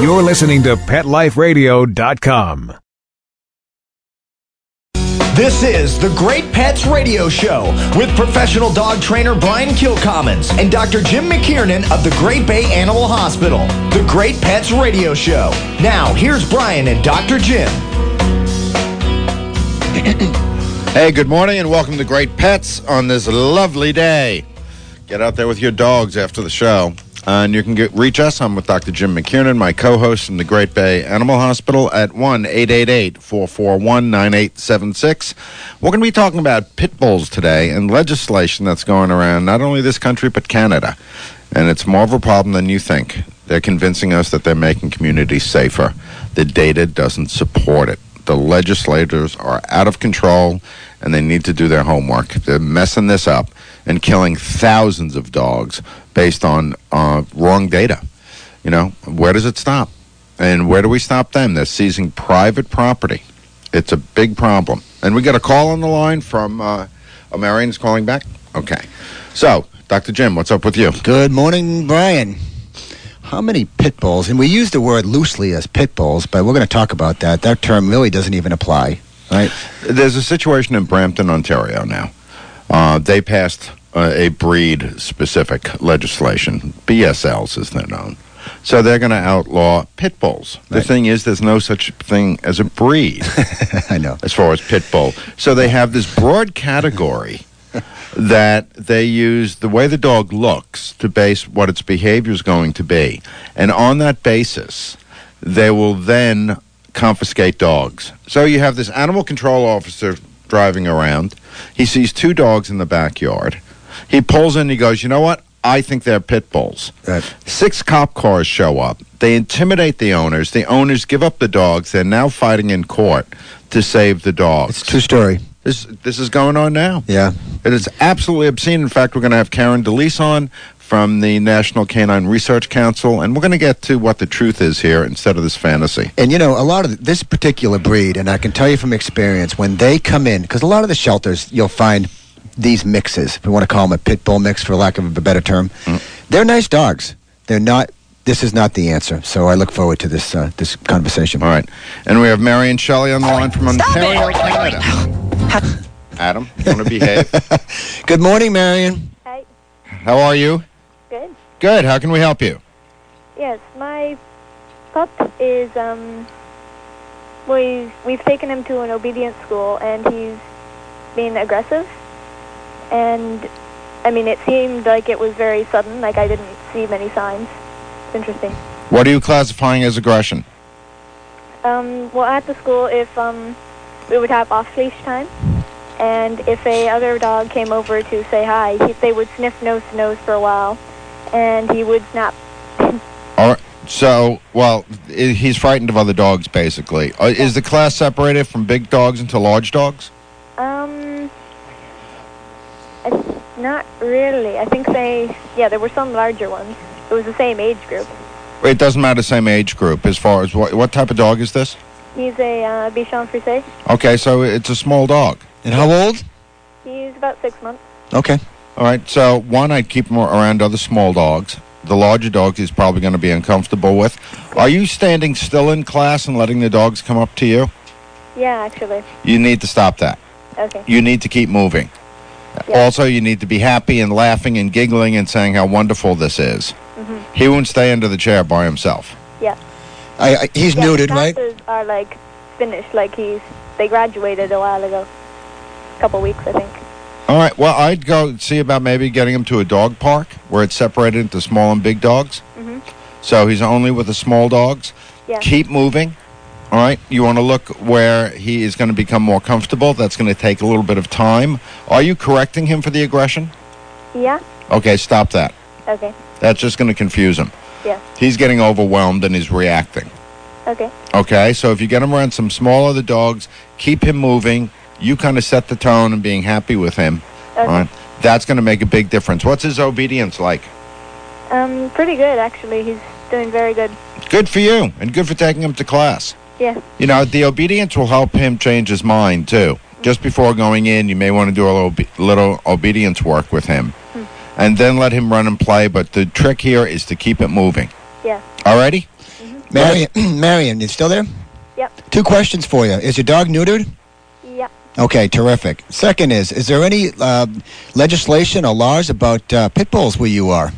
You're listening to PetLifeRadio.com. This is the Great Pets Radio Show with professional dog trainer Brian Kilcommons and Dr. Jim McKiernan of the Great Bay Animal Hospital. The Great Pets Radio Show. Now, here's Brian and Dr. Jim. Hey, good morning and welcome to Great Pets on this lovely day. Get out there with your dogs after the show. And you can get, reach us. I'm with Dr. Jim McKiernan, my co host from the Great Bay Animal Hospital at 1 888 441 9876. We're going to be talking about pit bulls today and legislation that's going around not only this country but Canada. And it's more of a problem than you think. They're convincing us that they're making communities safer. The data doesn't support it. The legislators are out of control and they need to do their homework. They're messing this up and killing thousands of dogs based on uh, wrong data. You know, where does it stop? And where do we stop them? They're seizing private property. It's a big problem. And we got a call on the line from uh, oh, Marion's calling back. Okay, so Dr. Jim, what's up with you? Good morning, Brian. How many pit bulls, and we use the word loosely as pit bulls, but we're going to talk about that. That term really doesn't even apply, right? There's a situation in Brampton, Ontario now. Uh, they passed uh, a breed specific legislation, BSLs as they're known. So they're going to outlaw pit bulls. The Right. thing is, there's no such thing as a breed I know. as far as pit bull. So they have this broad category that they use the way the dog looks to base what its behavior is going to be. And on that basis, they will then confiscate dogs. So you have this animal control officer driving around. He sees two dogs in the backyard. He pulls in, he goes, You know what? I think they're pit bulls. Right. Six cop cars show up. They intimidate the owners. The owners give up the dogs. They're now fighting in court to save the dogs. It's true story. This this is going on now. Yeah. It is absolutely obscene. In fact, we're going to have Karen Delise on from the National Canine Research Council, and we're going to get to what the truth is here instead of this fantasy. And you know, a lot of this particular breed, and I can tell you from experience, when they come in, because a lot of the shelters, you'll find these mixes, if we want to call them a pit bull mix for lack of a better term, Mm. they're nice dogs. They're not. This is not the answer. So I look forward to this uh, this conversation. All right, and we have Marion Shelley on the line from Ontario, Canada. Adam, you want to behave? Good morning, Marion. Hi. How are you? Good. How can we help you? Yes, my pup is um. We we've taken him to an obedience school, and he's being aggressive. And I mean, it seemed like it was very sudden. Like I didn't see many signs. It's interesting. What are you classifying as aggression? Um, well, at the school, if um, we would have off leash time, and if a other dog came over to say hi, he, they would sniff nose to nose for a while, and he would snap. All right. So, well, he's frightened of other dogs, basically. Uh, is the class separated from big dogs into large dogs? Um, not really. I think they, yeah, there were some larger ones. It was the same age group. It doesn't matter same age group as far as what what type of dog is this? He's a uh, Bichon Frise. Okay, so it's a small dog. And how old? He's about six months. Okay. All right, so one, I'd keep him around other small dogs. The larger dog he's probably going to be uncomfortable with. Are you standing still in class and letting the dogs come up to you? Yeah, actually. You need to stop that. Okay. You need to keep moving. Yeah. Also, you need to be happy and laughing and giggling and saying how wonderful this is. Mhm. He won't stay under the chair by himself. Yeah. I, I, he's yeah, neutered, the right? classes are like finished. Like he's, they graduated a while ago. A couple weeks, I think. All right. Well, I'd go see about maybe getting him to a dog park where it's separated into small and big dogs. Mhm. So he's only with the small dogs. Yeah. Keep moving. All right. You want to look where he is going to become more comfortable. That's going to take a little bit of time. Are you correcting him for the aggression? Yeah. Okay, stop that. Okay. That's just going to confuse him. Yeah. He's getting overwhelmed and he's reacting. Okay. Okay, so if you get him around some small other dogs, keep him moving. You kind of set the tone and being happy with him. Okay. All right, that's going to make a big difference. What's his obedience like? Um, pretty good actually. He's doing very good. Good for you, and good for taking him to class. Yeah. You know, the obedience will help him change his mind too. Just before going in, you may want to do a little, little obedience work with him, and then let him run and play. But the trick here is to keep it moving. Yeah. Alrighty? Marion, Marion, you still there? Yep. Two questions for you. Is your dog neutered? Yep. Okay, terrific. Second is, is there any uh, legislation or laws about uh, pit bulls where you are?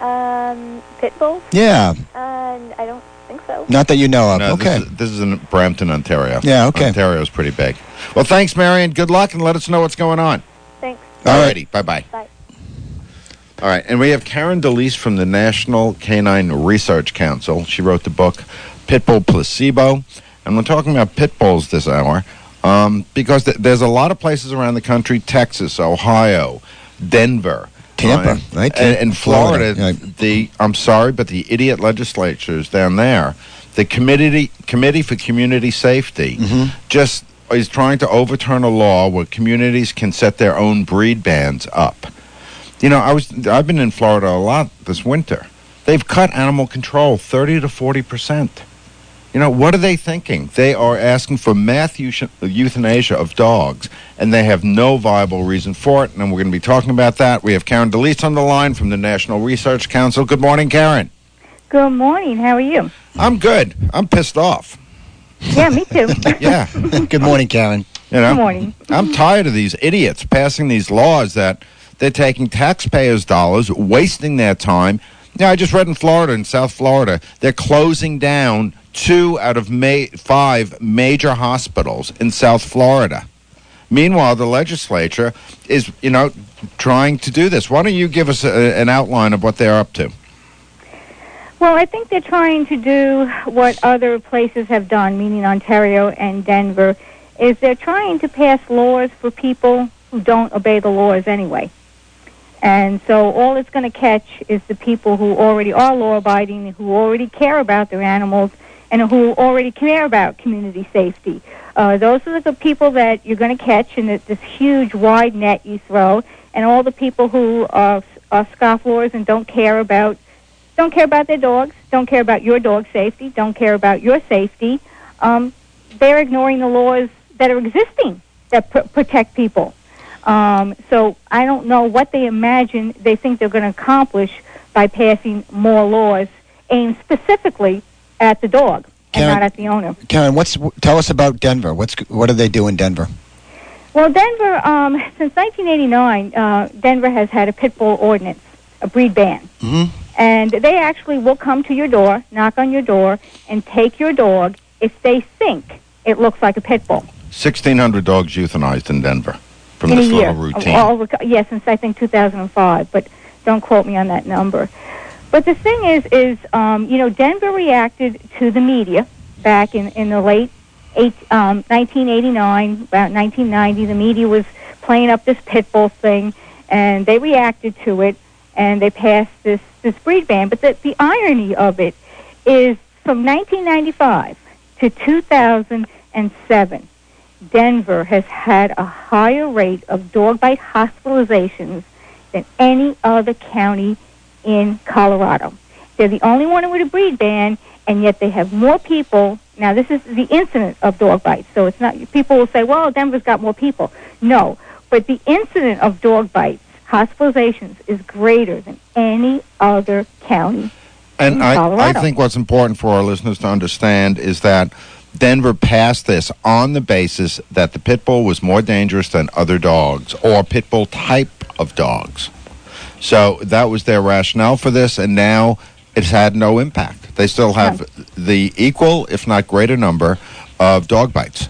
Um, pit bull? Yeah, Uh, I don't think so. not that you know of. No, okay. This is, this is in Brampton, Ontario. Yeah, okay. Ontario's pretty big. Well, thanks, Marion. Good luck, and let us know what's going on. Thanks. All right. Alrighty. Bye bye. Bye. All right, and we have Karen Delise from the National Canine Research Council. She wrote the book Pitbull Placebo, and we're talking about pit bulls this hour um, because th- there's a lot of places around the country: Texas, Ohio, Denver, Tampa, uh, right? and, and Florida. Florida. The I'm sorry, but the idiot legislatures down there, the committee Committee for Community Safety, Mm-hmm. just is trying to overturn a law where communities can set their own breed bans up. You know, I was I've been in Florida a lot this winter. They've cut animal control 30 to 40 percent. You know, what are they thinking? They are asking for mass euthanasia of dogs, and they have no viable reason for it. And we're going to be talking about that. We have Karen Delise on the line from the National Research Council. Good morning, Karen. Good morning. How are you? I'm good. I'm pissed off. Yeah, me too. Yeah, Good morning, Karen. you know. Good morning. I'm tired of these idiots passing these laws that they're taking taxpayers' dollars, wasting their time. Yeah, I just read in Florida, in South Florida, they're closing down two out of ma- five major hospitals in South Florida. Meanwhile, the legislature is, you know, trying to do this. Why don't you give us a, an outline of what they're up to? Well, I think they're trying to do what other places have done, meaning Ontario and Denver, is they're trying to pass laws for people who don't obey the laws anyway. And so all it's going to catch is the people who already are law abiding, who already care about their animals, and who already care about community safety. Uh, those are the people that you're going to catch in this, huge wide net you throw, and all the people who are, are scofflaws and don't care about don't care about their dogs, don't care about your dog's safety, don't care about your safety. Um, they're ignoring the laws that are existing that pr- protect people. Um, so I don't know what they imagine they think they're going to accomplish by passing more laws aimed specifically at the dog and Karen- not at the owner. Karen, what's tell us about Denver? What's what do they do in Denver? Well, Denver, um, since 1989, uh, Denver has had a pit bull ordinance, a breed ban. Mhm. And they actually will come to your door, knock on your door, and take your dog if they think it looks like a pit bull. 1,600 dogs euthanized in Denver from in this a year. little routine. All, yeah, since I think 2005, but don't quote me on that number. But the thing is, is um, you know, Denver reacted to the media back in, in the late eight, um, 1989, about 1990. The media was playing up this pit bull thing, and they reacted to it, and they passed this, this breed ban. But the, the irony of it is from 1995 to 2007, Denver has had a higher rate of dog bite hospitalizations than any other county in Colorado. They're the only one with a breed ban, and yet they have more people. Now, this is the incident of dog bites, so it's not. People will say, "Well, Denver's got more people." No, but the incident of dog bites, hospitalizations, is greater than any other county. And I, I think what's important for our listeners to understand is that Denver passed this on the basis that the pit bull was more dangerous than other dogs or pit bull type of dogs. So that was their rationale for this, and now it's had no impact. They still have the equal, if not greater, number of dog bites.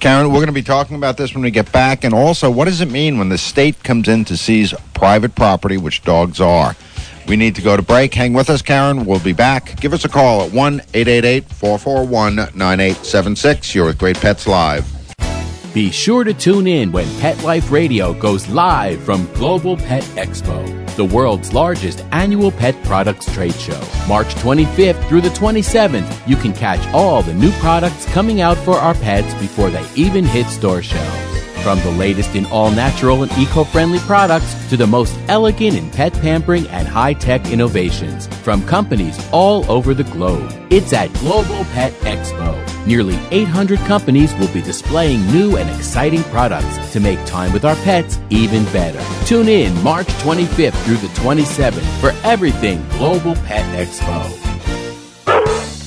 Karen, we're going to be talking about this when we get back, and also what does it mean when the state comes in to seize private property, which dogs are? We need to go to break. Hang with us, Karen. We'll be back. Give us a call at 1 888 441 9876. You're with Great Pets Live. Be sure to tune in when Pet Life Radio goes live from Global Pet Expo, the world's largest annual pet products trade show. March 25th through the 27th, you can catch all the new products coming out for our pets before they even hit store shelves. From the latest in all natural and eco friendly products to the most elegant in pet pampering and high tech innovations from companies all over the globe. It's at Global Pet Expo. Nearly 800 companies will be displaying new and exciting products to make time with our pets even better. Tune in March 25th through the 27th for everything Global Pet Expo.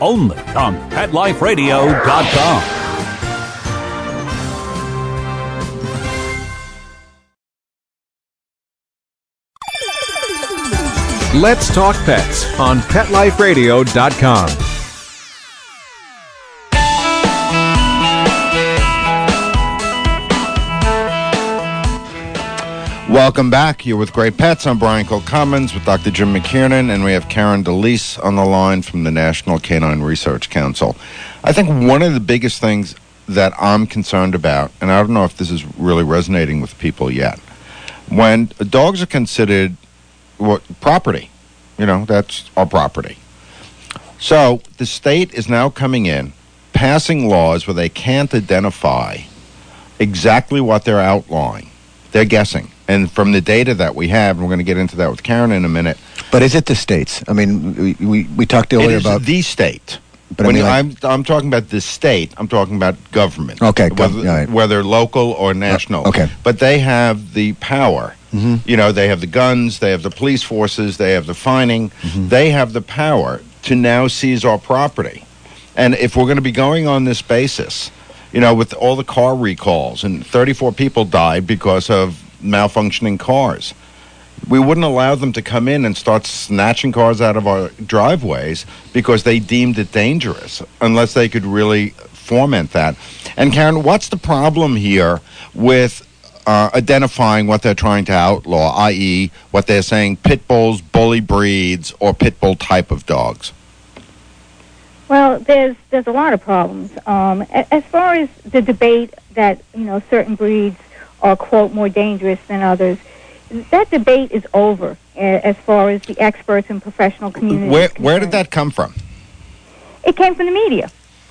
only on PetLifeRadio.com. Let's Talk Pets on PetLifeRadio.com. Welcome back. You're with Great Pets. I'm Brian Kilcommons with Dr. Jim McKiernan, and we have Karen Delise on the line from the National Canine Research Council. I think one of the biggest things that I'm concerned about, and I don't know if this is really resonating with people yet, when dogs are considered property, you know, that's our property. So the state is now coming in, passing laws where they can't identify exactly what they're outlawing. They're guessing. And from the data that we have, and we're going to get into that with Karen in a minute. But is it the states? I mean, we, we, we talked earlier about. the state. But I when mean, like- I'm, I'm talking about the state, I'm talking about government. Okay, whether, right. whether local or national. okay. But they have the power. Mhm. You know, they have the guns, they have the police forces, they have the fining. Mm-hmm. They have the power to now seize our property. And if we're going to be going on this basis, you know, with all the car recalls and 34 people died because of malfunctioning cars, we wouldn't allow them to come in and start snatching cars out of our driveways because they deemed it dangerous unless they could really foment that. And Karen, what's the problem here with uh, identifying what they're trying to outlaw, i.e., what they're saying pit bulls, bully breeds, or pit bull type of dogs? Well, there's there's a lot of problems. Um, as far as the debate that you know certain breeds are quote more dangerous than others, that debate is over. As far as the experts and professional community, Where, where did that come from? It came from the media.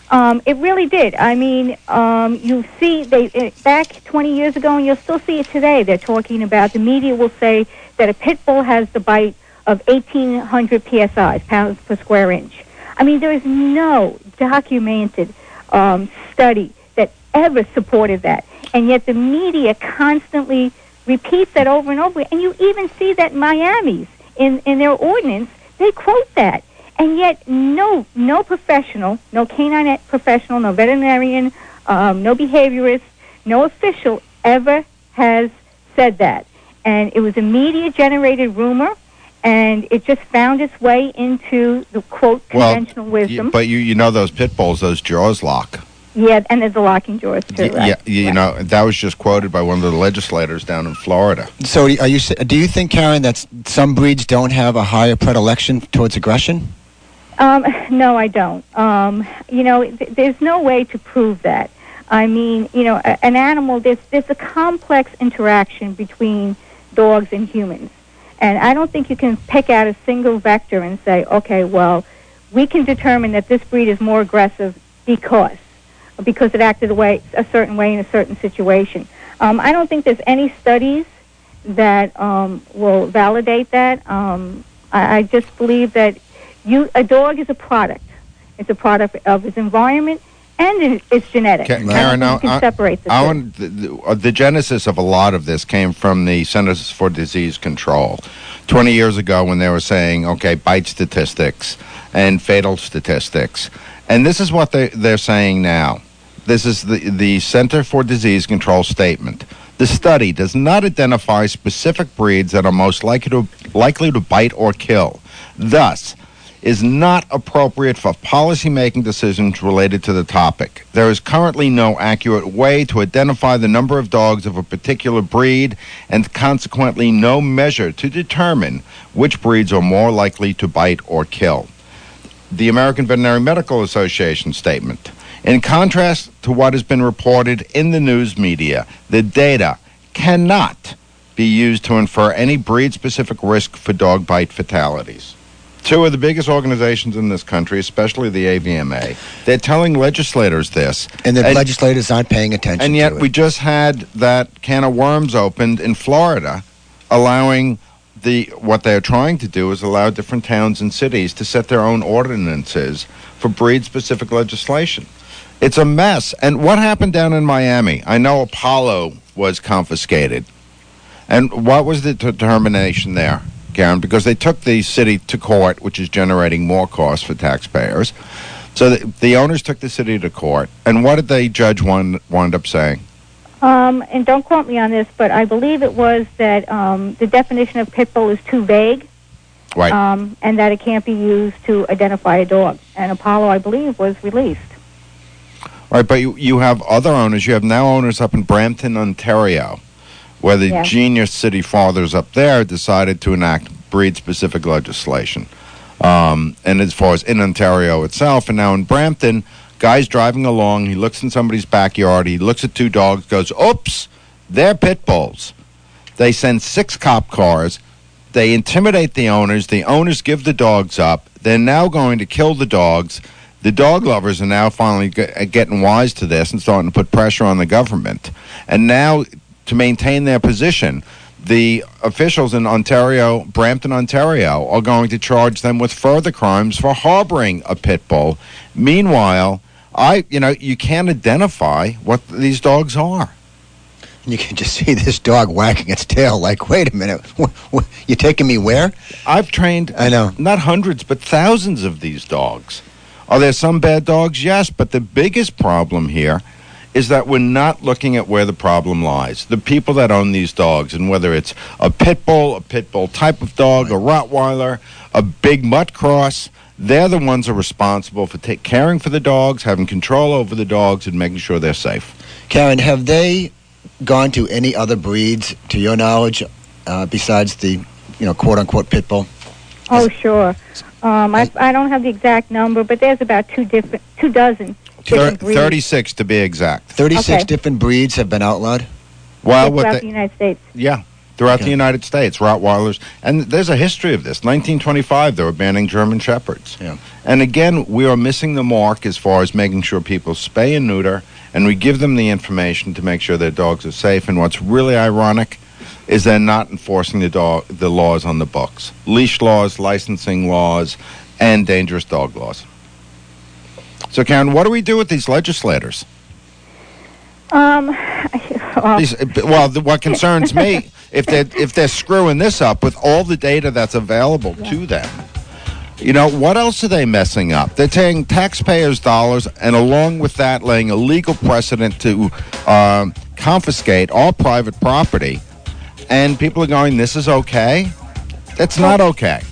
Um, it really did. I mean, um, you see, they uh, back 20 years ago, and you'll still see it today. They're talking about the media will say that a pit bull has the bite of 1,800 psi's, pounds per square inch. I mean, there is no documented um, study ever supported that, and yet the media constantly repeats that over and over. And you even see that Miami's in in their ordinance they quote that, and yet no no professional, no canine professional, no veterinarian, um, no behaviorist, no official ever has said that. And it was a media generated rumor, and it just found its way into the quote Well, conventional y- wisdom. but you, you know those pit bulls, those jaws lock. Yeah, and there's the locking jaws too. Y- right? Yeah, you know that was just quoted by one of the legislators down in Florida. So, are you? Do you think, Karen, that some breeds don't have a higher predilection towards aggression? Um, no, I don't. Um, you know, th- there's no way to prove that. I mean, you know, a- an animal, there's, there's a complex interaction between dogs and humans. And I don't think you can pick out a single vector and say, okay, well, we can determine that this breed is more aggressive because. Because it acted a way a certain way in a certain situation. Um, I don't think there's any studies that um, will validate that. Um, I, I just believe that you a dog is a product. It's a product of its environment and its I don't Karen, you can I- separate the I two. want the, the, uh, the genesis of a lot of this came from the Centers for Disease Control. 20 years ago, when they were saying, okay, bite statistics and fatal statistics. And this is what they, they're saying now. This is the, the Center for Disease Control statement. The study does not identify specific breeds that are most likely to, likely to bite or kill. Thus, is not appropriate for policymaking decisions related to the topic. There is currently no accurate way to identify the number of dogs of a particular breed and consequently no measure to determine which breeds are more likely to bite or kill. The American Veterinary Medical Association statement. In contrast to what has been reported in the news media, the data cannot be used to infer any breed specific risk for dog bite fatalities. Two of the biggest organizations in this country, especially the AVMA, they're telling legislators this. And the legislators aren't paying attention And yet, we just had that can of worms opened in Florida, allowing the what they're trying to do is allow different towns and cities to set their own ordinances for breed-specific legislation. It's a mess. And what happened down in Miami? I know Apollo was confiscated. And what was the determination there, Karen? Because they took the city to court, which is generating more costs for taxpayers. So the, the owners took the city to court. And what did the judge wind, wind up saying? Um, and don't quote me on this, but I believe it was that um, the definition of pit bull is too vague, Right. um, and that it can't be used to identify a dog. And Apollo, I believe, was released. Right, but you, you have other owners. You have now owners up in Brampton, Ontario, where the Yeah. genius city fathers up there decided to enact breed specific legislation. Um, and as far as in Ontario itself, and now in Brampton, guy's driving along, he looks in somebody's backyard, he looks at two dogs, goes, oops, they're pit bulls. They send six cop cars. They intimidate the owners. The owners give the dogs up. They're now going to kill the dogs. The dog lovers are now finally get, uh, getting wise to this and starting to put pressure on the government. And now, to maintain their position, the officials in Ontario, Brampton, Ontario, are going to charge them with further crimes for harboring a pit bull. Meanwhile, I, you know, you can't identify what these dogs are. You can just see this dog wagging its tail like, wait a minute, you're taking me where? I've trained, I know. not hundreds, but thousands of these dogs. Are there some bad dogs? Yes, but the biggest problem here is that we're not looking at where the problem lies. The people that own these dogs, and whether it's a pit bull, a pit bull type of dog, a Rottweiler, a big mutt cross, they're the ones who are responsible for take, caring for the dogs, having control over the dogs, and making sure they're safe. Karen, have they gone to any other breeds, to your knowledge, uh, besides the, you know, quote unquote pit bull? Oh, sure. Um, I, I don't have the exact number, but there's about two different, two dozen Thir- different breeds 36 to be exact. 36 Okay. different breeds have been outlawed? Well, what throughout they- the United States. Yeah, throughout Okay. the United States, Rottweilers, and there's a history of this. 1925, they were banning German Shepherds. Yeah. And again, we are missing the mark as far as making sure people spay and neuter, and we give them the information to make sure their dogs are safe. And what's really ironic is they're not enforcing the dog the laws on the books, leash laws, licensing laws, and dangerous dog laws. So, Karen, what do we do with these legislators? Um, well, well, the, what concerns me if they if they're screwing this up with all the data that's available to them, you know, what else are they messing up? They're taking taxpayers' dollars, and along with that, laying a legal precedent to um, confiscate all private property. And people are going, "This is okay." That's not okay.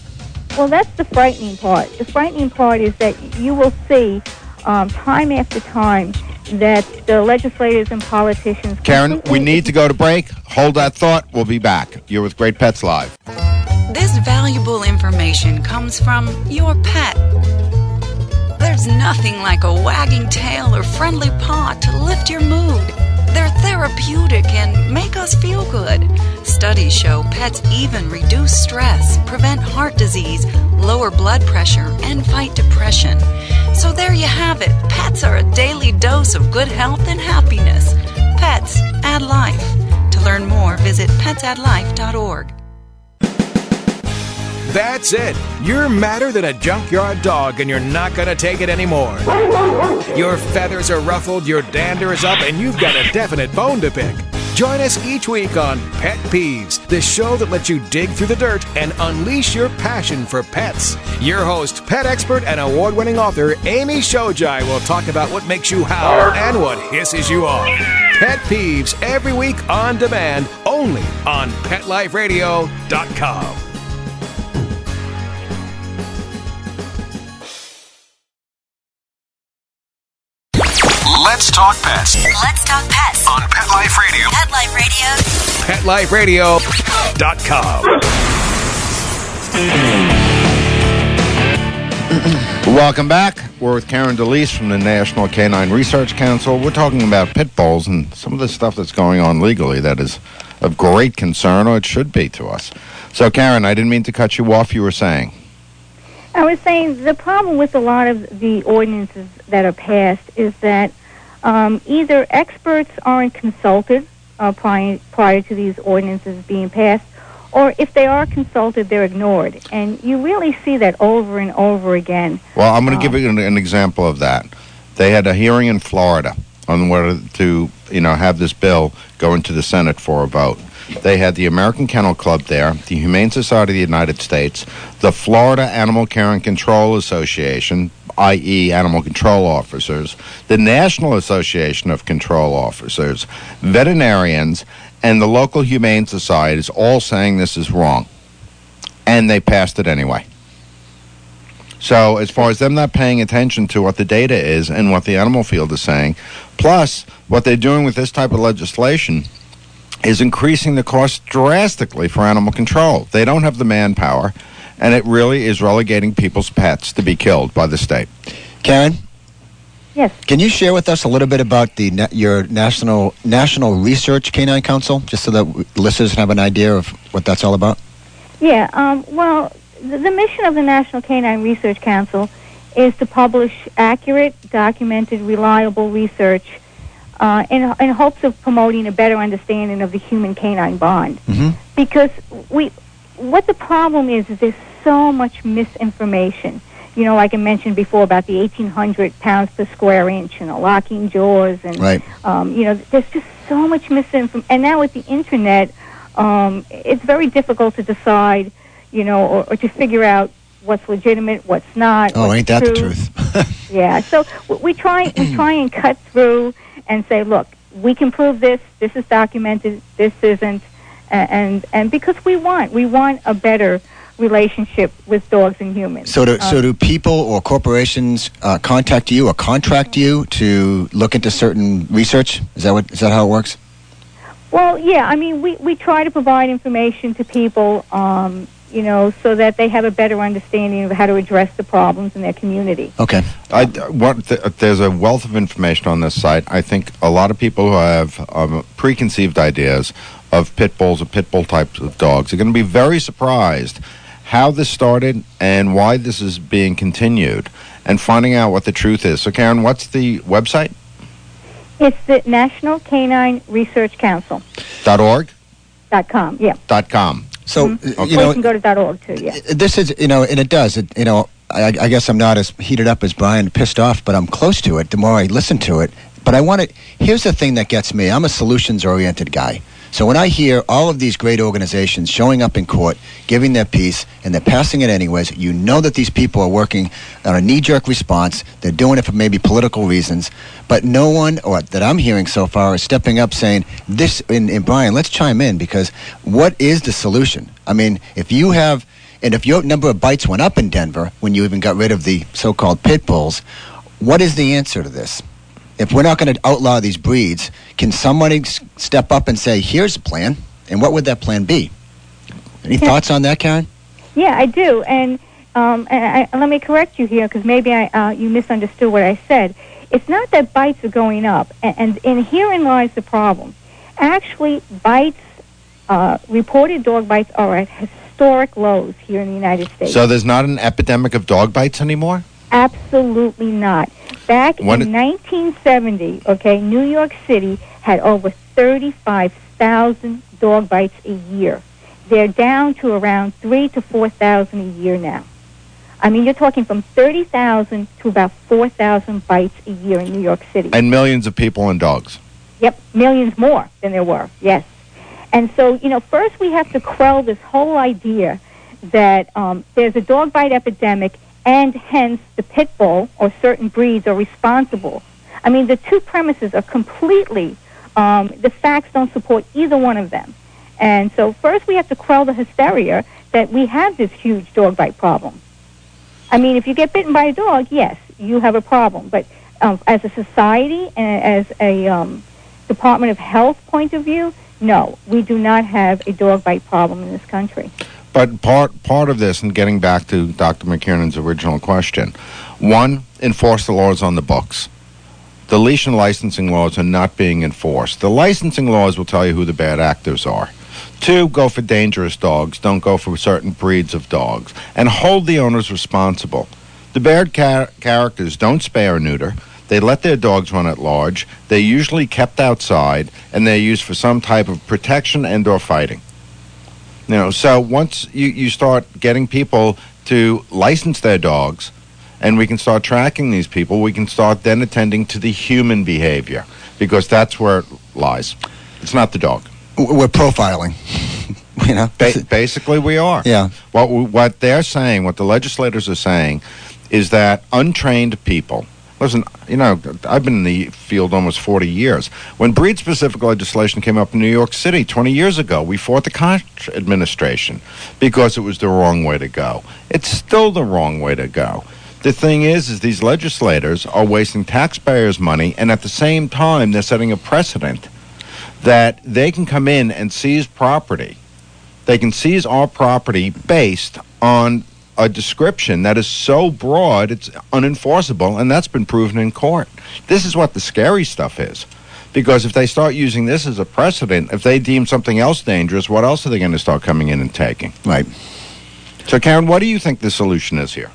Well, that's the frightening part. The frightening part is that you will see um, time after time that the legislators and politicians. Karen, we need to go to break. Hold that thought. We'll be back. You're with Great Pets Live. This valuable information comes from your pet. There's nothing like a wagging tail or friendly paw to lift your mood. They're therapeutic and make us feel good. Studies show pets even reduce stress, prevent heart disease, lower blood pressure, and fight depression. So there you have it. Pets are a daily dose of good health and happiness. Pets add life. To learn more, visit petsaddlife.org. That's it. You're madder than a junkyard dog and you're not going to take it anymore. Your feathers are ruffled, your dander is up, and you've got a definite bone to pick. Join us each week on Pet Peeves, the show that lets you dig through the dirt and unleash your passion for pets. Your host, pet expert and award winning author Amy Shojai will talk about what makes you howl and what hisses you off. Pet Peeves every week on demand only on PetLifeRadio.com. talk pets Let's talk pets on Pet Life Radio. Pet Life Radio. PetLifeRadio.com. Welcome back. We're with Karen Delise from the National Canine Research Council. We're talking about pit bulls and some of the stuff that's going on legally that is of great concern, or it should be to us. So, Karen, I didn't mean to cut you off. You were saying. I was saying the problem with a lot of the ordinances that are passed is that um, either experts aren't consulted uh, prior, prior to these ordinances being passed, or if they are consulted, they're ignored. And you really see that over and over again. Well, I'm going to give you an, an example of that. They had a hearing in Florida on whether to, you know, have this bill go into the Senate for a vote. They had the American Kennel Club there, the Humane Society of the United States, the Florida Animal Care and Control Association, i.e., animal control officers, the National Association of Control Officers, veterinarians, and the local humane societies all saying this is wrong. And they passed it anyway. So, as far as them not paying attention to what the data is and what the animal field is saying, plus what they're doing with this type of legislation is increasing the cost drastically for animal control. They don't have the manpower, and it really is relegating people's pets to be killed by the state. Karen? Yes. Can you share with us a little bit about the your national National Research Canine Council, just so that listeners have an idea of what that's all about? Yeah, um, well, the, the mission of the National Canine Research Council is to publish accurate, documented, reliable research uh, in, in hopes of promoting a better understanding of the human-canine bond. Mm-hmm. Because we, what the problem is, is there's so much misinformation. You know, like I mentioned before about the 1,800 pounds per square inch and the locking jaws, and Right. um, you know, there's just so much misinformation. And now with the internet, um, it's very difficult to decide, you know, or, or to figure out what's legitimate, what's not. Oh, what's ain't that the truth? Yeah. So we try we try and cut through and say, look, we can prove this. This is documented. This isn't. And and because we want we want a better relationship with dogs and humans. So do, Um, so do people or corporations uh, contact you or contract you to look into certain research? Is that what is that how it works? Well, yeah. I mean, we we try to provide information to people. Um, you know, so that they have a better understanding of how to address the problems in their community. Okay. I, what, th- there's a wealth of information on this site. I think a lot of people who have um, preconceived ideas of pit bulls or pit bull types of dogs are going to be very surprised how this started and why this is being continued and finding out what the truth is. So, Karen, what's the website? It's the National Canine Research Council Dot .org? dot com. Yeah. Dot .com. So Mhm. uh, you know, you can go to dot org too. Yeah. this is you know, and it does. It, you know, I, I guess I'm not as heated up as Brian, pissed off, but I'm close to it. The more I listen to it, but I want to. Here's the thing that gets me. I'm a solutions-oriented guy. So when I hear all of these great organizations showing up in court, giving their piece, and they're passing it anyways, you know that these people are working on a knee-jerk response. They're doing it for maybe political reasons, but no one, or that I'm hearing so far, is stepping up saying this. And, and Brian, let's chime in because what is the solution? I mean, if you have, and if your number of bites went up in Denver when you even got rid of the so-called pit bulls, what is the answer to this? If we're not going to outlaw these breeds, can somebody s- step up and say, "Here's a plan," and what would that plan be? Any Yeah. thoughts on that, Karen? Yeah, I do. And, um, and I, let me correct you here because maybe I, uh, you misunderstood what I said. It's not that bites are going up, and, and, and herein lies the problem. Actually, bites, uh, reported dog bites, are at historic lows here in the United States. So, there's not an epidemic of dog bites anymore? Absolutely not. Back in 1970, okay, New York City had over 35,000 dog bites a year. They're down to around three to 4,000 a year now. I mean, you're talking from 30,000 to about 4,000 bites a year in New York City. And millions of people and dogs. Yep, millions more than there were, yes. And so, you know, first we have to quell this whole idea that um, there's a dog bite epidemic and hence the pit bull or certain breeds are responsible. I mean, the two premises are completely, um, the facts don't support either one of them. And so first we have to quell the hysteria that we have this huge dog bite problem. I mean, if you get bitten by a dog, yes, you have a problem. But um, as a society and as a um, Department of Health point of view, no, we do not have a dog bite problem in this country. But part part of this, and getting back to Dr. McKiernan's original question, one, enforce the laws on the books. The leash and licensing laws are not being enforced. The licensing laws will tell you who the bad actors are. Two, go for dangerous dogs. Don't go for certain breeds of dogs. And hold the owners responsible. The bad char- characters don't spay or neuter. They let their dogs run at large. They're usually kept outside, and they're used for some type of protection and or fighting. You know, so once you, you start getting people to license their dogs, and we can start tracking these people, we can start then attending to the human behavior because that's where it lies. It's not the dog. We're profiling. you know, Ba- basically, we are. Yeah. What what they're saying, what the legislators are saying, is that untrained people. Listen, you know, I've been in the field almost 40 years. When breed specific legislation came up in New York City 20 years ago, we fought the Koch administration because it was the wrong way to go. It's still the wrong way to go. The thing is, is these legislators are wasting taxpayers' money, and at the same time, they're setting a precedent that they can come in and seize property. They can seize our property based on a description that is so broad it's unenforceable, and that's been proven in court. This is what the scary stuff is. Because if they start using this as a precedent, if they deem something else dangerous, what else are they going to start coming in and taking? Right. So, Karen, what do you think the solution is here?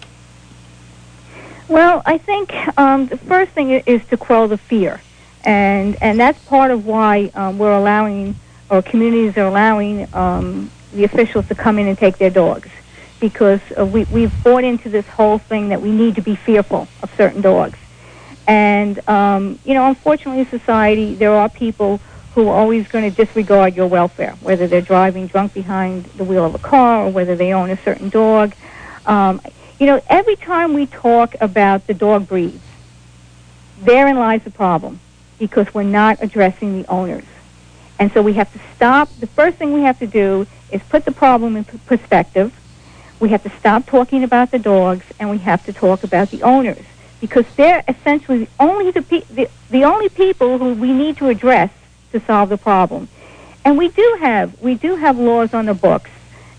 Well, I think um, the first thing is to quell the fear, and and that's part of why um, we're allowing, or communities are allowing um, the officials to come in and take their dogs, because uh, we we've bought into this whole thing that we need to be fearful of certain dogs, and um, you know, unfortunately, in society there are people who are always going to disregard your welfare, whether they're driving drunk behind the wheel of a car or whether they own a certain dog. Um, you know, every time we talk about the dog breeds, therein lies the problem because we're not addressing the owners. And so we have to stop. The first thing we have to do is put the problem in perspective. We have to stop talking about the dogs and we have to talk about the owners because they're essentially only the, pe- the, the only people who we need to address to solve the problem. And we do have we do have laws on the books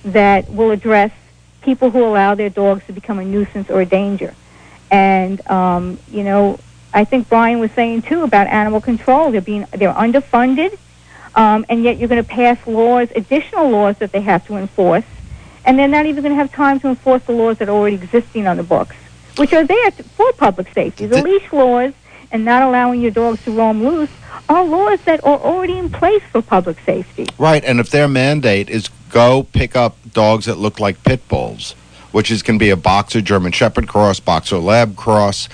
that will address people who allow their dogs to become a nuisance or a danger. And um, you know, I think Brian was saying too about animal control. They're being they're underfunded, um, and yet you're going to pass laws, additional laws that they have to enforce, and they're not even going to have time to enforce the laws that are already existing on the books, which are there for public safety. The leash laws and not allowing your dogs to roam loose are laws that are already in place for public safety. Right, and if their mandate is go pick up dogs that look like pit bulls, which is can be a boxer German Shepherd cross, boxer lab cross,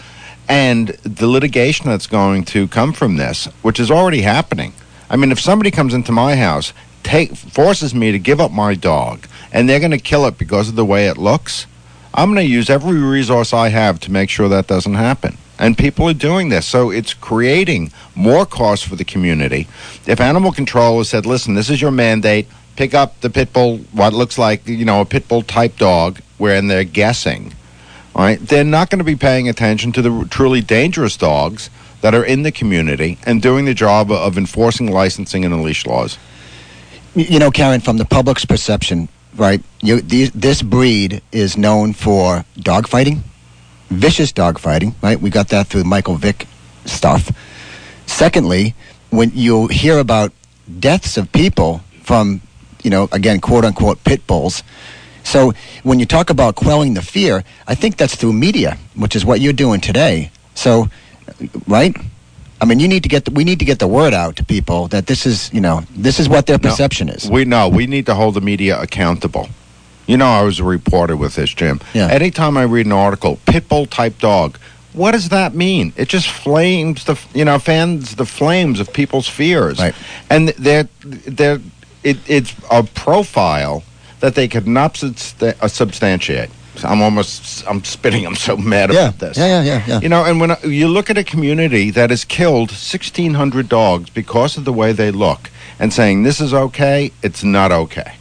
and the litigation that's going to come from this, which is already happening. I mean, if somebody comes into my house, take forces me to give up my dog, and they're going to kill it because of the way it looks, I'm going to use every resource I have to make sure that doesn't happen. And people are doing this. So it's creating more costs for the community. If animal control has said, listen, this is your mandate, pick up the pit bull, what looks like, you know, a pit bull type dog, wherein they're guessing, all right, they're not going to be paying attention to the truly dangerous dogs that are in the community and doing the job of enforcing licensing and leash laws. You know, Karen, from the public's perception, right? You, these, this breed is known for dogfighting, vicious dogfighting, right? We got that through Michael Vick stuff. Secondly, when you hear about deaths of people from, you know, again, quote unquote, pit bulls. So when you talk about quelling the fear, I think that's through media, which is what you're doing today. So right? I mean, you need to get the, we need to get the word out to people that this is you know this is what their No, perception is. We know we need to hold the media accountable. You know, I was a reporter with this, Jim. Yeah. Anytime I read an article, pit bull type dog, what does that mean? It just flames the you know fans the flames of people's fears, Right. and they're they're it, it's a profile that they could not uh, substantiate. I'm almost I'm spitting. I'm so mad Yeah, about this. yeah, yeah, yeah, yeah. You know, and when uh, you look at a community that has killed 1,600 dogs because of the way they look, and saying this is okay, it's not okay.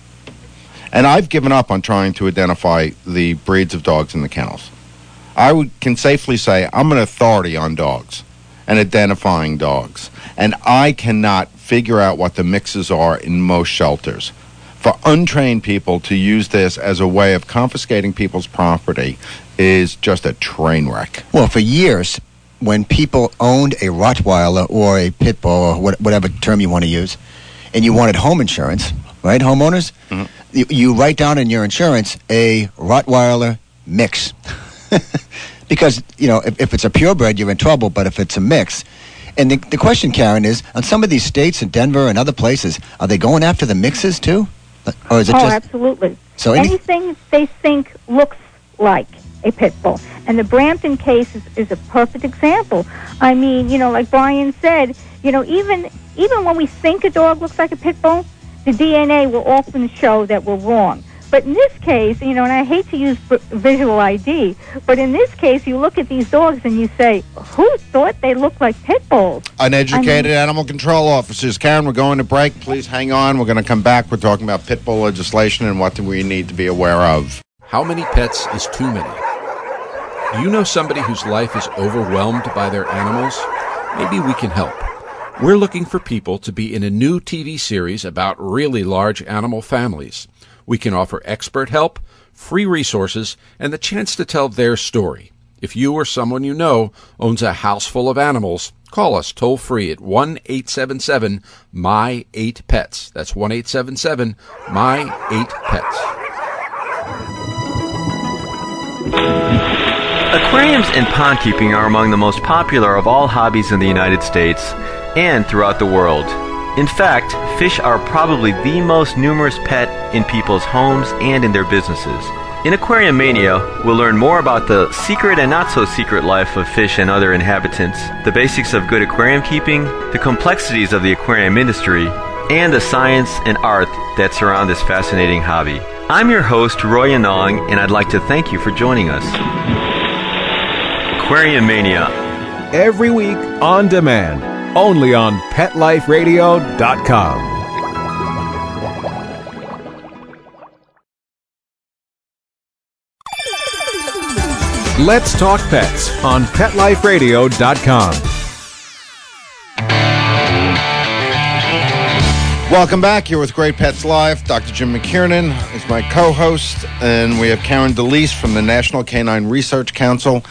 And I've given up on trying to identify the breeds of dogs in the kennels. I would, can safely say I'm an authority on dogs and identifying dogs, and I cannot figure out what the mixes are in most shelters. For untrained people to use this as a way of confiscating people's property is just a train wreck. Well, for years, when people owned a Rottweiler or a pit bull or what, whatever term you want to use, and you wanted home insurance, right, homeowners, mm-hmm. you, you write down in your insurance a Rottweiler mix, because you know if, if it's a purebred, you're in trouble. But if it's a mix, and the, the question, Karen, is on some of these states in Denver and other places, are they going after the mixes too, or is it oh, just absolutely. so? Any, Anything they think looks like a pit bull. And the Brampton case is, is a perfect example. I mean, you know, like Brian said, you know, even even when we think a dog looks like a pit bull, the DNA will often show that we're wrong. But in this case, you know, and I hate to use visual ID, but in this case, you look at these dogs and you say, who thought they looked like pit bulls? Uneducated I mean- animal control officers. Karen, we're going to break. Please hang on. We're going to come back. We're talking about pit bull legislation and what do we need to be aware of. How many pets is too many? Do you know somebody whose life is overwhelmed by their animals? Maybe we can help. We're looking for people to be in a new TV series about really large animal families. We can offer expert help, free resources, and the chance to tell their story. If you or someone you know owns a house full of animals, call us toll free at 1 877 My 8 Pets. That's 1 877 My 8 Pets. Aquariums and pond keeping are among the most popular of all hobbies in the United States and throughout the world. In fact, fish are probably the most numerous pet in people's homes and in their businesses. In Aquarium Mania, we'll learn more about the secret and not so secret life of fish and other inhabitants, the basics of good aquarium keeping, the complexities of the aquarium industry, and the science and art that surround this fascinating hobby. I'm your host, Roy Anong, and I'd like to thank you for joining us. Aquarium Mania. Every week on demand, only on PetLifeRadio.com. Let's Talk Pets on PetLifeRadio.com. Welcome back. Here with Great Pets Live. Dr. Jim McKiernan is my co host, and we have Karen Delise from the National Canine Research Council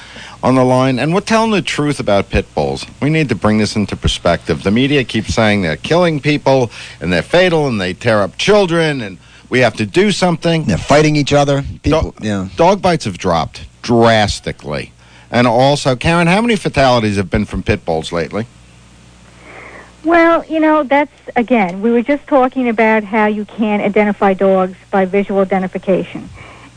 on the line. And we're telling the truth about pit bulls. We need to bring this into perspective. The media keeps saying they're killing people and they're fatal and they tear up children and we have to do something. They're fighting each other. People, yeah. Dog bites have dropped drastically. And also, Karen, how many fatalities have been from pit bulls lately? Well, you know, that's again, we were just talking about how you can identify dogs by visual identification.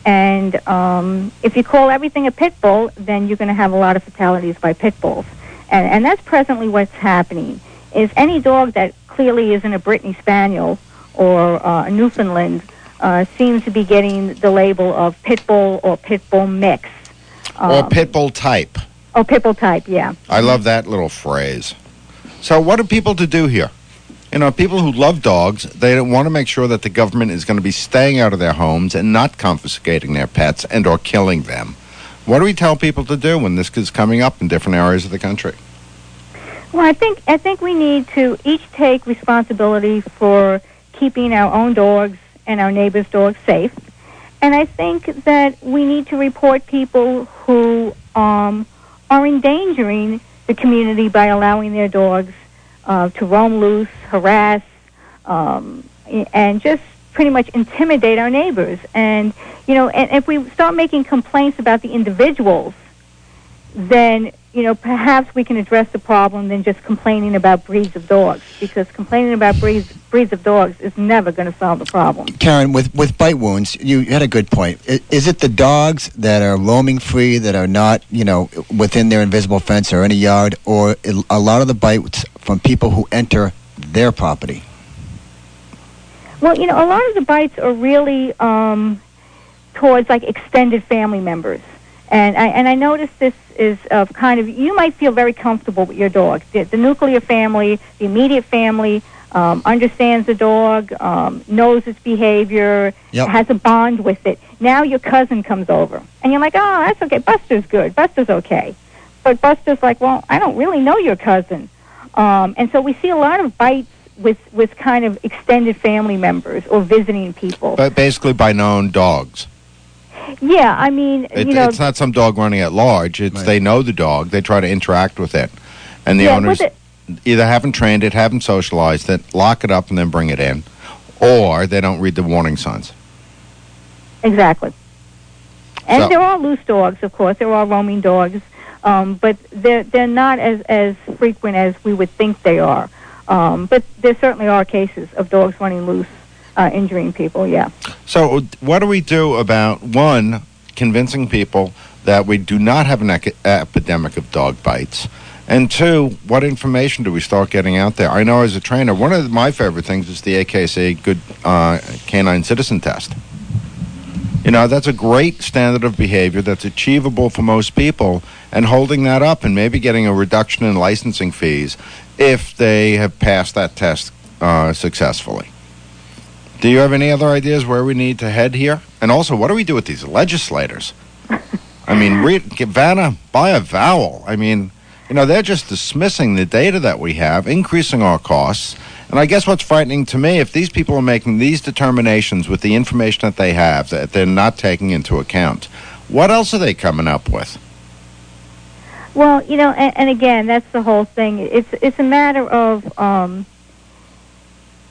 And um, if you call everything a pit bull, then you're going to have a lot of fatalities by pit bulls. And, and that's presently what's happening. Is any dog that clearly isn't a Brittany Spaniel or uh, a Newfoundland uh, seems to be getting the label of pit bull or pit bull mix. or pit bull type? Oh, pit bull type, yeah. I love that little phrase. So, what are people to do here? You know, people who love dogs, they want to make sure that the government is going to be staying out of their homes and not confiscating their pets and or killing them. What do we tell people to do when this is coming up in different areas of the country? Well, I think I think we need to each take responsibility for keeping our own dogs and our neighbors' dogs safe. And I think that we need to report people who um, are endangering the community by allowing their dogs uh, to roam loose, harass, um, and just pretty much intimidate our neighbors. And you know, and if we start making complaints about the individuals, then you know, perhaps we can address the problem than just complaining about breeds of dogs, because complaining about breeds breeds of dogs is never going to solve the problem. Karen, with, with bite wounds, you had a good point. I- Is it the dogs that are roaming free, that are not, you know, within their invisible fence or in a yard, or a lot of the bites from people who enter their property? Well, you know, a lot of the bites are really um, towards like extended family members, and I and I noticed this is of kind of you might feel very comfortable with your dog. The, the nuclear family, the immediate family. Um, understands the dog, um, knows its behavior, Yep. has a bond with it. Now your cousin comes over, and you're like, "Oh, that's okay. Buster's good. Buster's okay." But Buster's like, "Well, I don't really know your cousin," um, and so we see a lot of bites with with kind of extended family members or visiting people. But basically by known dogs. Yeah, I mean, It, you know, it's not some dog running at large. It's they know the dog. They try to interact with it, and the Yeah, owners with it- either haven't trained it, haven't socialized it, lock it up, and then bring it in, or they don't read the warning signs. exactly. And So- there are loose dogs, of course. There are roaming dogs, um, but they're they're not as as frequent as we would think they are. Um, but there certainly are cases of dogs running loose, uh, injuring people. Yeah. So, what do we do about one convincing people that we do not have an epidemic of dog bites? And two, what information do we start getting out there? I know as a trainer, one of my favorite things is the AKC Good uh, Canine Citizen Test. You know, that's a great standard of behavior that's achievable for most people, and holding that up and maybe getting a reduction in licensing fees if they have passed that test uh, successfully. Do you have any other ideas where we need to head here? And also, what do we do with these legislators? I mean, read, get Vanna, buy a vowel. I mean, you know, they're just dismissing the data that we have, increasing our costs. And I guess what's frightening to me, if these people are making these determinations with the information that they have that they're not taking into account, what else are they coming up with? Well, you know, and, and again, that's the whole thing. It's it's a matter of, um,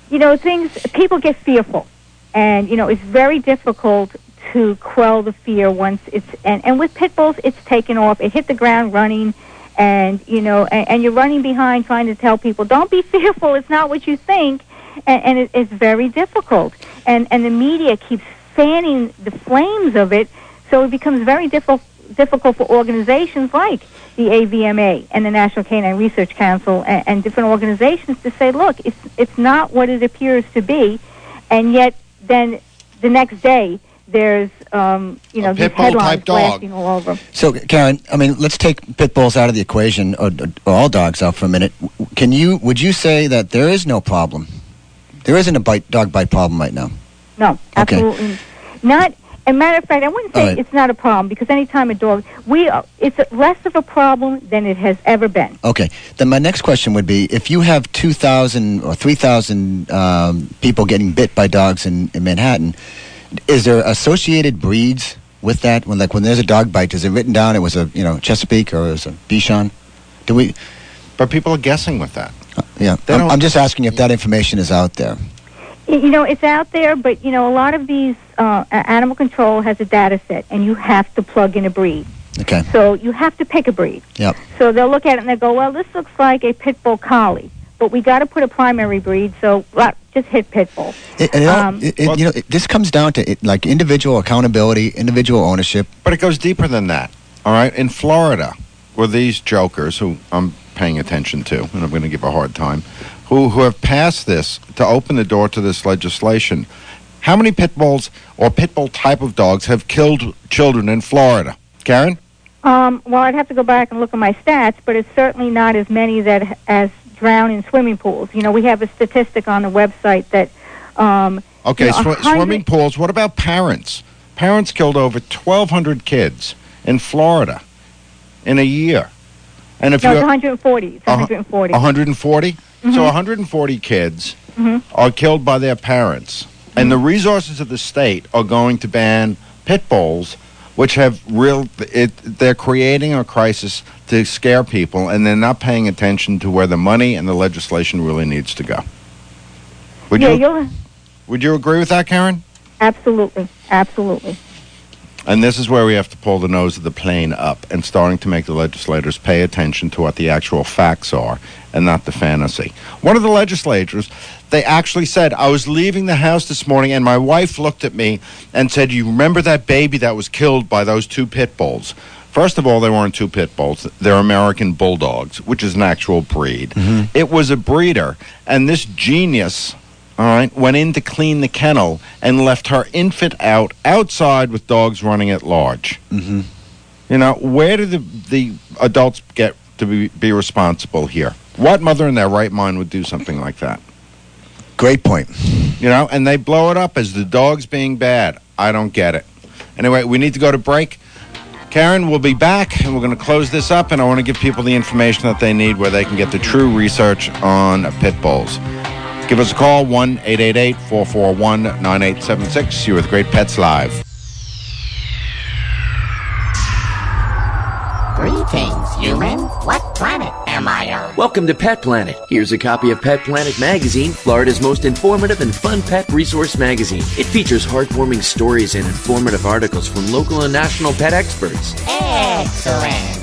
you know, things. People get fearful, and you know, it's very difficult to quell the fear once it's and and with pit bulls, it's taken off. It hit the ground running, and you know, and, and you're running behind trying to tell people, don't be fearful. It's not what you think, and, and it, it's very difficult. And and the media keeps fanning the flames of it, so it becomes very difficult difficult for organizations like the AVMA and the National Canine Research Council and, and different organizations to say, look, it's it's not what it appears to be, and yet then the next day there's um, you know these pit headlines type dog. all over. So, Karen, I mean, let's take pit bulls out of the equation, or, or all dogs out for a minute. Can you? Would you say that there is no problem? There isn't a bite dog bite problem right now. No, Okay. absolutely not. As a matter of fact, I wouldn't say All right. it's not a problem because anytime a dog, we are, it's less of a problem than it has ever been. Okay. Then my next question would be: If you have two thousand or three thousand um, people getting bit by dogs in, in Manhattan, is there associated breeds with that? When like when there's a dog bite, is it written down? It was a you know Chesapeake or it was a Bichon? Do we? But people are guessing with that. yeah. I'm, I'm just asking if that information is out there. Y- You know, it's out there, but you know, a lot of these uh, animal control has a data set, and you have to plug in a breed. Okay. So you have to pick a breed. Yep. So they'll look at it and they go, well, this looks like a pit bull collie, but we got to put a primary breed, so well, just hit pit bull. It, it Um, it- it- you know, it, this comes down to it, like individual accountability, individual ownership. But it goes deeper than that. All right. In Florida, were these jokers who I'm paying attention to, and I'm going to give a hard time, who who have passed this to open the door to this legislation. How many pit bulls or pit bull type of dogs have killed children in Florida? Karen? Um, well, I'd have to go back and look at my stats, but it's certainly not as many that as drown in swimming pools. You know, we have a statistic on the website that. Um, Okay, you know, hundred- swimming pools. What about parents? Parents killed over 1,200 kids in Florida in a year. And if no, you it's 140. It's Uh, 140. 140? So Mhm. 140 kids Mhm. are killed by their parents. And the resources of the state are going to ban pit bulls, which have real. It, they're creating a crisis to scare people, and they're not paying attention to where the money and the legislation really needs to go. Would yeah, you Would you agree with that, Karen? absolutely, absolutely. And this is where we have to pull the nose of the plane up and starting to make the legislators pay attention to what the actual facts are and not the fantasy. One of the legislators, they actually said, I was leaving the house this morning and my wife looked at me and said, You remember that baby that was killed by those two pit bulls? First of all, they weren't two pit bulls. They're American bulldogs, which is an actual breed. Mm-hmm. It was a breeder. And this genius, all right, went in to clean the kennel and left her infant out outside with dogs running at large. Mm-hmm. You know, where do the, the adults get to be, be responsible here? What mother in their right mind would do something like that? Great point. You know, and they blow it up as the dogs being bad. I don't get it. Anyway, we need to go to break. Karen, we'll be back and we're going to close this up. And I want to give people the information that they need where they can get the true research on pit bulls. Give us a call 1 888 441 9876. You're with Great Pets Live. Greetings, human. What planet am I on? Welcome to Pet Planet. Here's a copy of Pet Planet Magazine, Florida's most informative and fun pet resource magazine. It features heartwarming stories and informative articles from local and national pet experts. Excellent.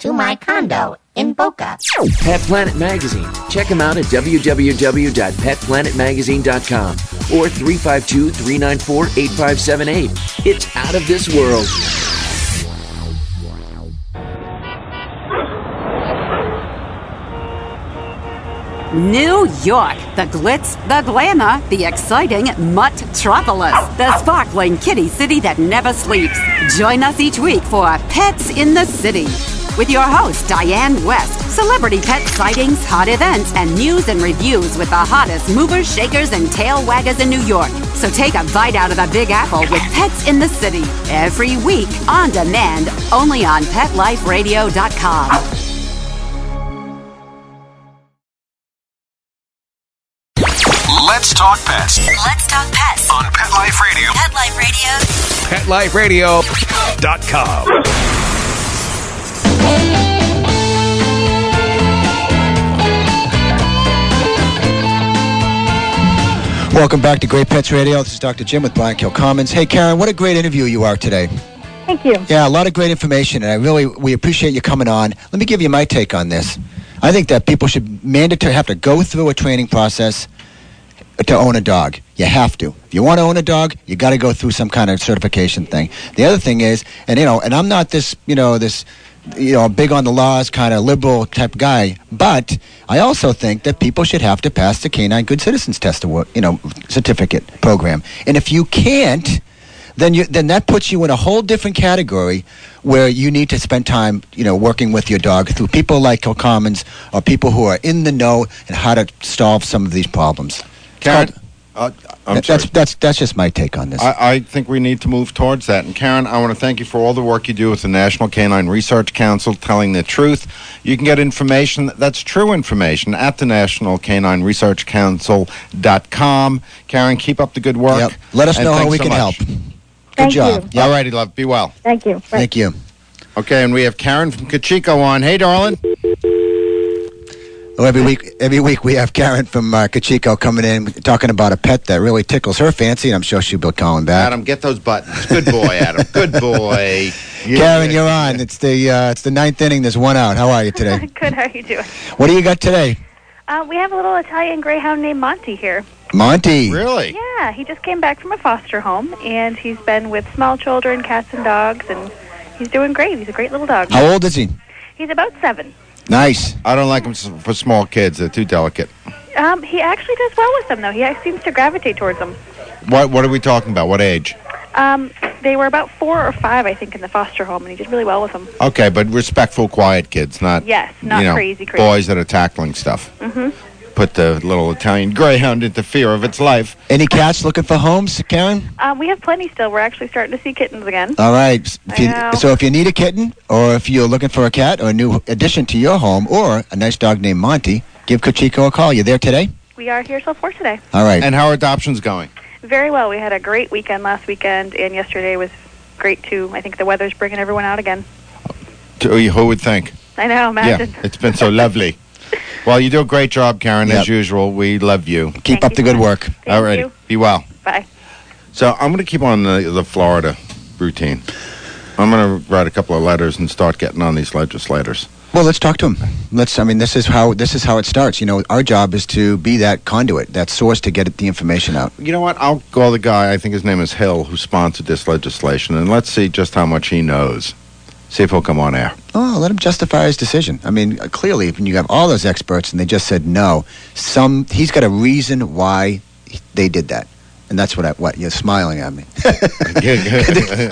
to my condo in Boca. Pet Planet Magazine. Check them out at www.petplanetmagazine.com or 352 394 8578. It's out of this world. New York, the glitz, the glamour, the exciting Mutt-tropolis, the sparkling kitty city that never sleeps. Join us each week for Pets in the City with your host, Diane West. Celebrity pet sightings, hot events, and news and reviews with the hottest movers, shakers, and tail waggers in New York. So take a bite out of the Big Apple with Pets in the City every week on demand, only on PetLifeRadio.com. Let's talk pets Let's talk pets on Pet Life Radio. Pet Life Radio. PetLifeRadio.com. Welcome back to Great Pets Radio. This is Dr. Jim with Brian Kilcommons. Hey, Karen, what a great interview you are today. Thank you. Yeah, a lot of great information, and I really we appreciate you coming on. Let me give you my take on this. I think that people should mandatory have to go through a training process to own a dog. You have to. If you want to own a dog, you got to go through some kind of certification thing. The other thing is, and you know, and I'm not this, you know, this, you know, big on the laws kind of liberal type guy, but I also think that people should have to pass the Canine Good Citizens Test, award, you know, certificate program. And if you can't, then you then that puts you in a whole different category where you need to spend time, you know, working with your dog through people like Kilcommons or people who are in the know and how to solve some of these problems. Karen, uh, I'm that- sorry. that's that's that's just my take on this. I, I think we need to move towards that. And Karen, I want to thank you for all the work you do with the National Canine Research Council, telling the truth. You can get information that's true information at the National Canine Research Council.com. Karen, keep up the good work. Yep. Let us know how we so can much. help. Good Thank job. you. All righty, love. Be well. Thank you. Right. Thank you. Okay, and we have Karen from Kachiko on. Hey, darling. Well, every week, every week we have Karen from uh, Kachiko coming in talking about a pet that really tickles her fancy, and I'm sure she'll be calling back. Adam, get those buttons. Good boy, Adam. Good boy. You- Karen, you're on. It's the uh, it's the ninth inning. There's one out. How are you today? Good. How are you doing? what do you got today, Uh, we have a little Italian Greyhound named Monty here. Monty? Really? Yeah, he just came back from a foster home, and he's been with small children, cats, and dogs, and he's doing great. He's a great little dog. How old is he? He's about seven. Nice. I don't like them for small kids. They're too delicate. Um, he actually does well with them, though. He seems to gravitate towards them. What What are we talking about? What age? Um, they were about four or five, I think, in the foster home, and he did really well with them. Okay, but respectful, quiet kids, not Yes, not you know, crazy, crazy. boys that are tackling stuff. hmm put the little Italian greyhound into fear of its life. Any cats looking for homes, Karen? Um, we have plenty still. We're actually starting to see kittens again. All right. If I you- know. so if you need a kitten, or if you're looking for a cat or a new addition to your home, or a nice dog named Monty, give Cochico a call. You there today? We are here till four today. All right. And how are adoptions going? Very well. We had a great weekend last weekend, and yesterday was great too. I think the weather's bringing everyone out again. Who would think? I know. Imagine. Yeah, it's been so lovely. Well, you do a great job, Karen, as usual. We love you. Keep up the good work. All righty. you. Be well. Bye. So I'm going to keep on the, the Florida routine. I'm going to write a couple of letters and start getting on these legislators. Well, let's talk to them. Let's. I mean, this is how this is how it starts. You know, our job is to be that conduit, that source to get the information out. You know what? I'll call the guy, I think his name is Hill, who sponsored this legislation, and let's see just how much he knows. See if he'll come on air. Oh, let him justify his decision. I mean, uh, clearly, when you have all those experts and they just said no, some he's got a reason why they did that, and that's what I, what you're smiling at me.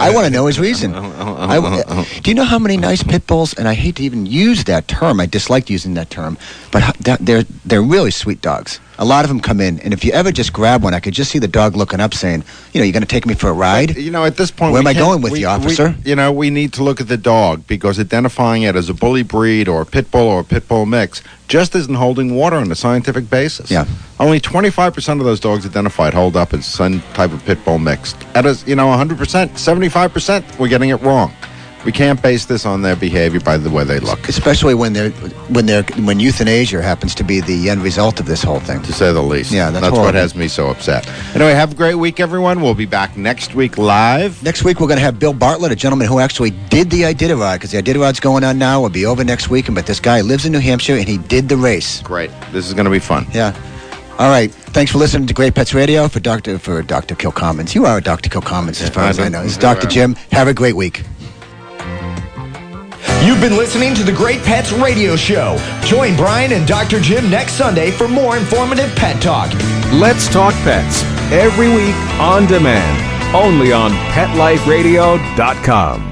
I want to know his reason. I do you know how many nice pit bulls? And I hate to even use that term. I dislike using that term, but they're they're really sweet dogs. A lot of them come in, and if you ever just grab one, I could just see the dog looking up, saying, "You know, you're going to take me for a ride." You know, at this point, where am I going with we- you, we- officer? you know, we need to look at the dog because identifying it as a bully breed or a pit bull or a pit bull mix just isn't holding water on a scientific basis. Yeah. Only 25% of those dogs identified hold up as some type of pit bull mix. At a, you know, 100%, 75%, we're getting it wrong. We can't base this on their behavior by the way they look. Especially when they're when they're when euthanasia happens to be the end result of this whole thing. To say the least. Yeah, that's, That's what has me so upset. Anyway, have a great week, everyone. We'll be back next week live. Next week, we're going to have Bill Bartlett, a gentleman who actually did the Iditarod, because the Iditarod's going on now. Will be over next week, but this guy lives in New Hampshire and he did the race. Great. This is going to be fun. Yeah. All right. Thanks for listening to Great Pets Radio for Doctor for Doctor Kilcommons. You are Doctor Kilcommons, as far as I know. This is Doctor Jim. Have a great week. You've been listening to the Great Pets Radio Show. Join Brian and Dr. Jim next Sunday for more informative pet talk. Let's Talk Pets every week on demand, only on PetLifeRadio.com.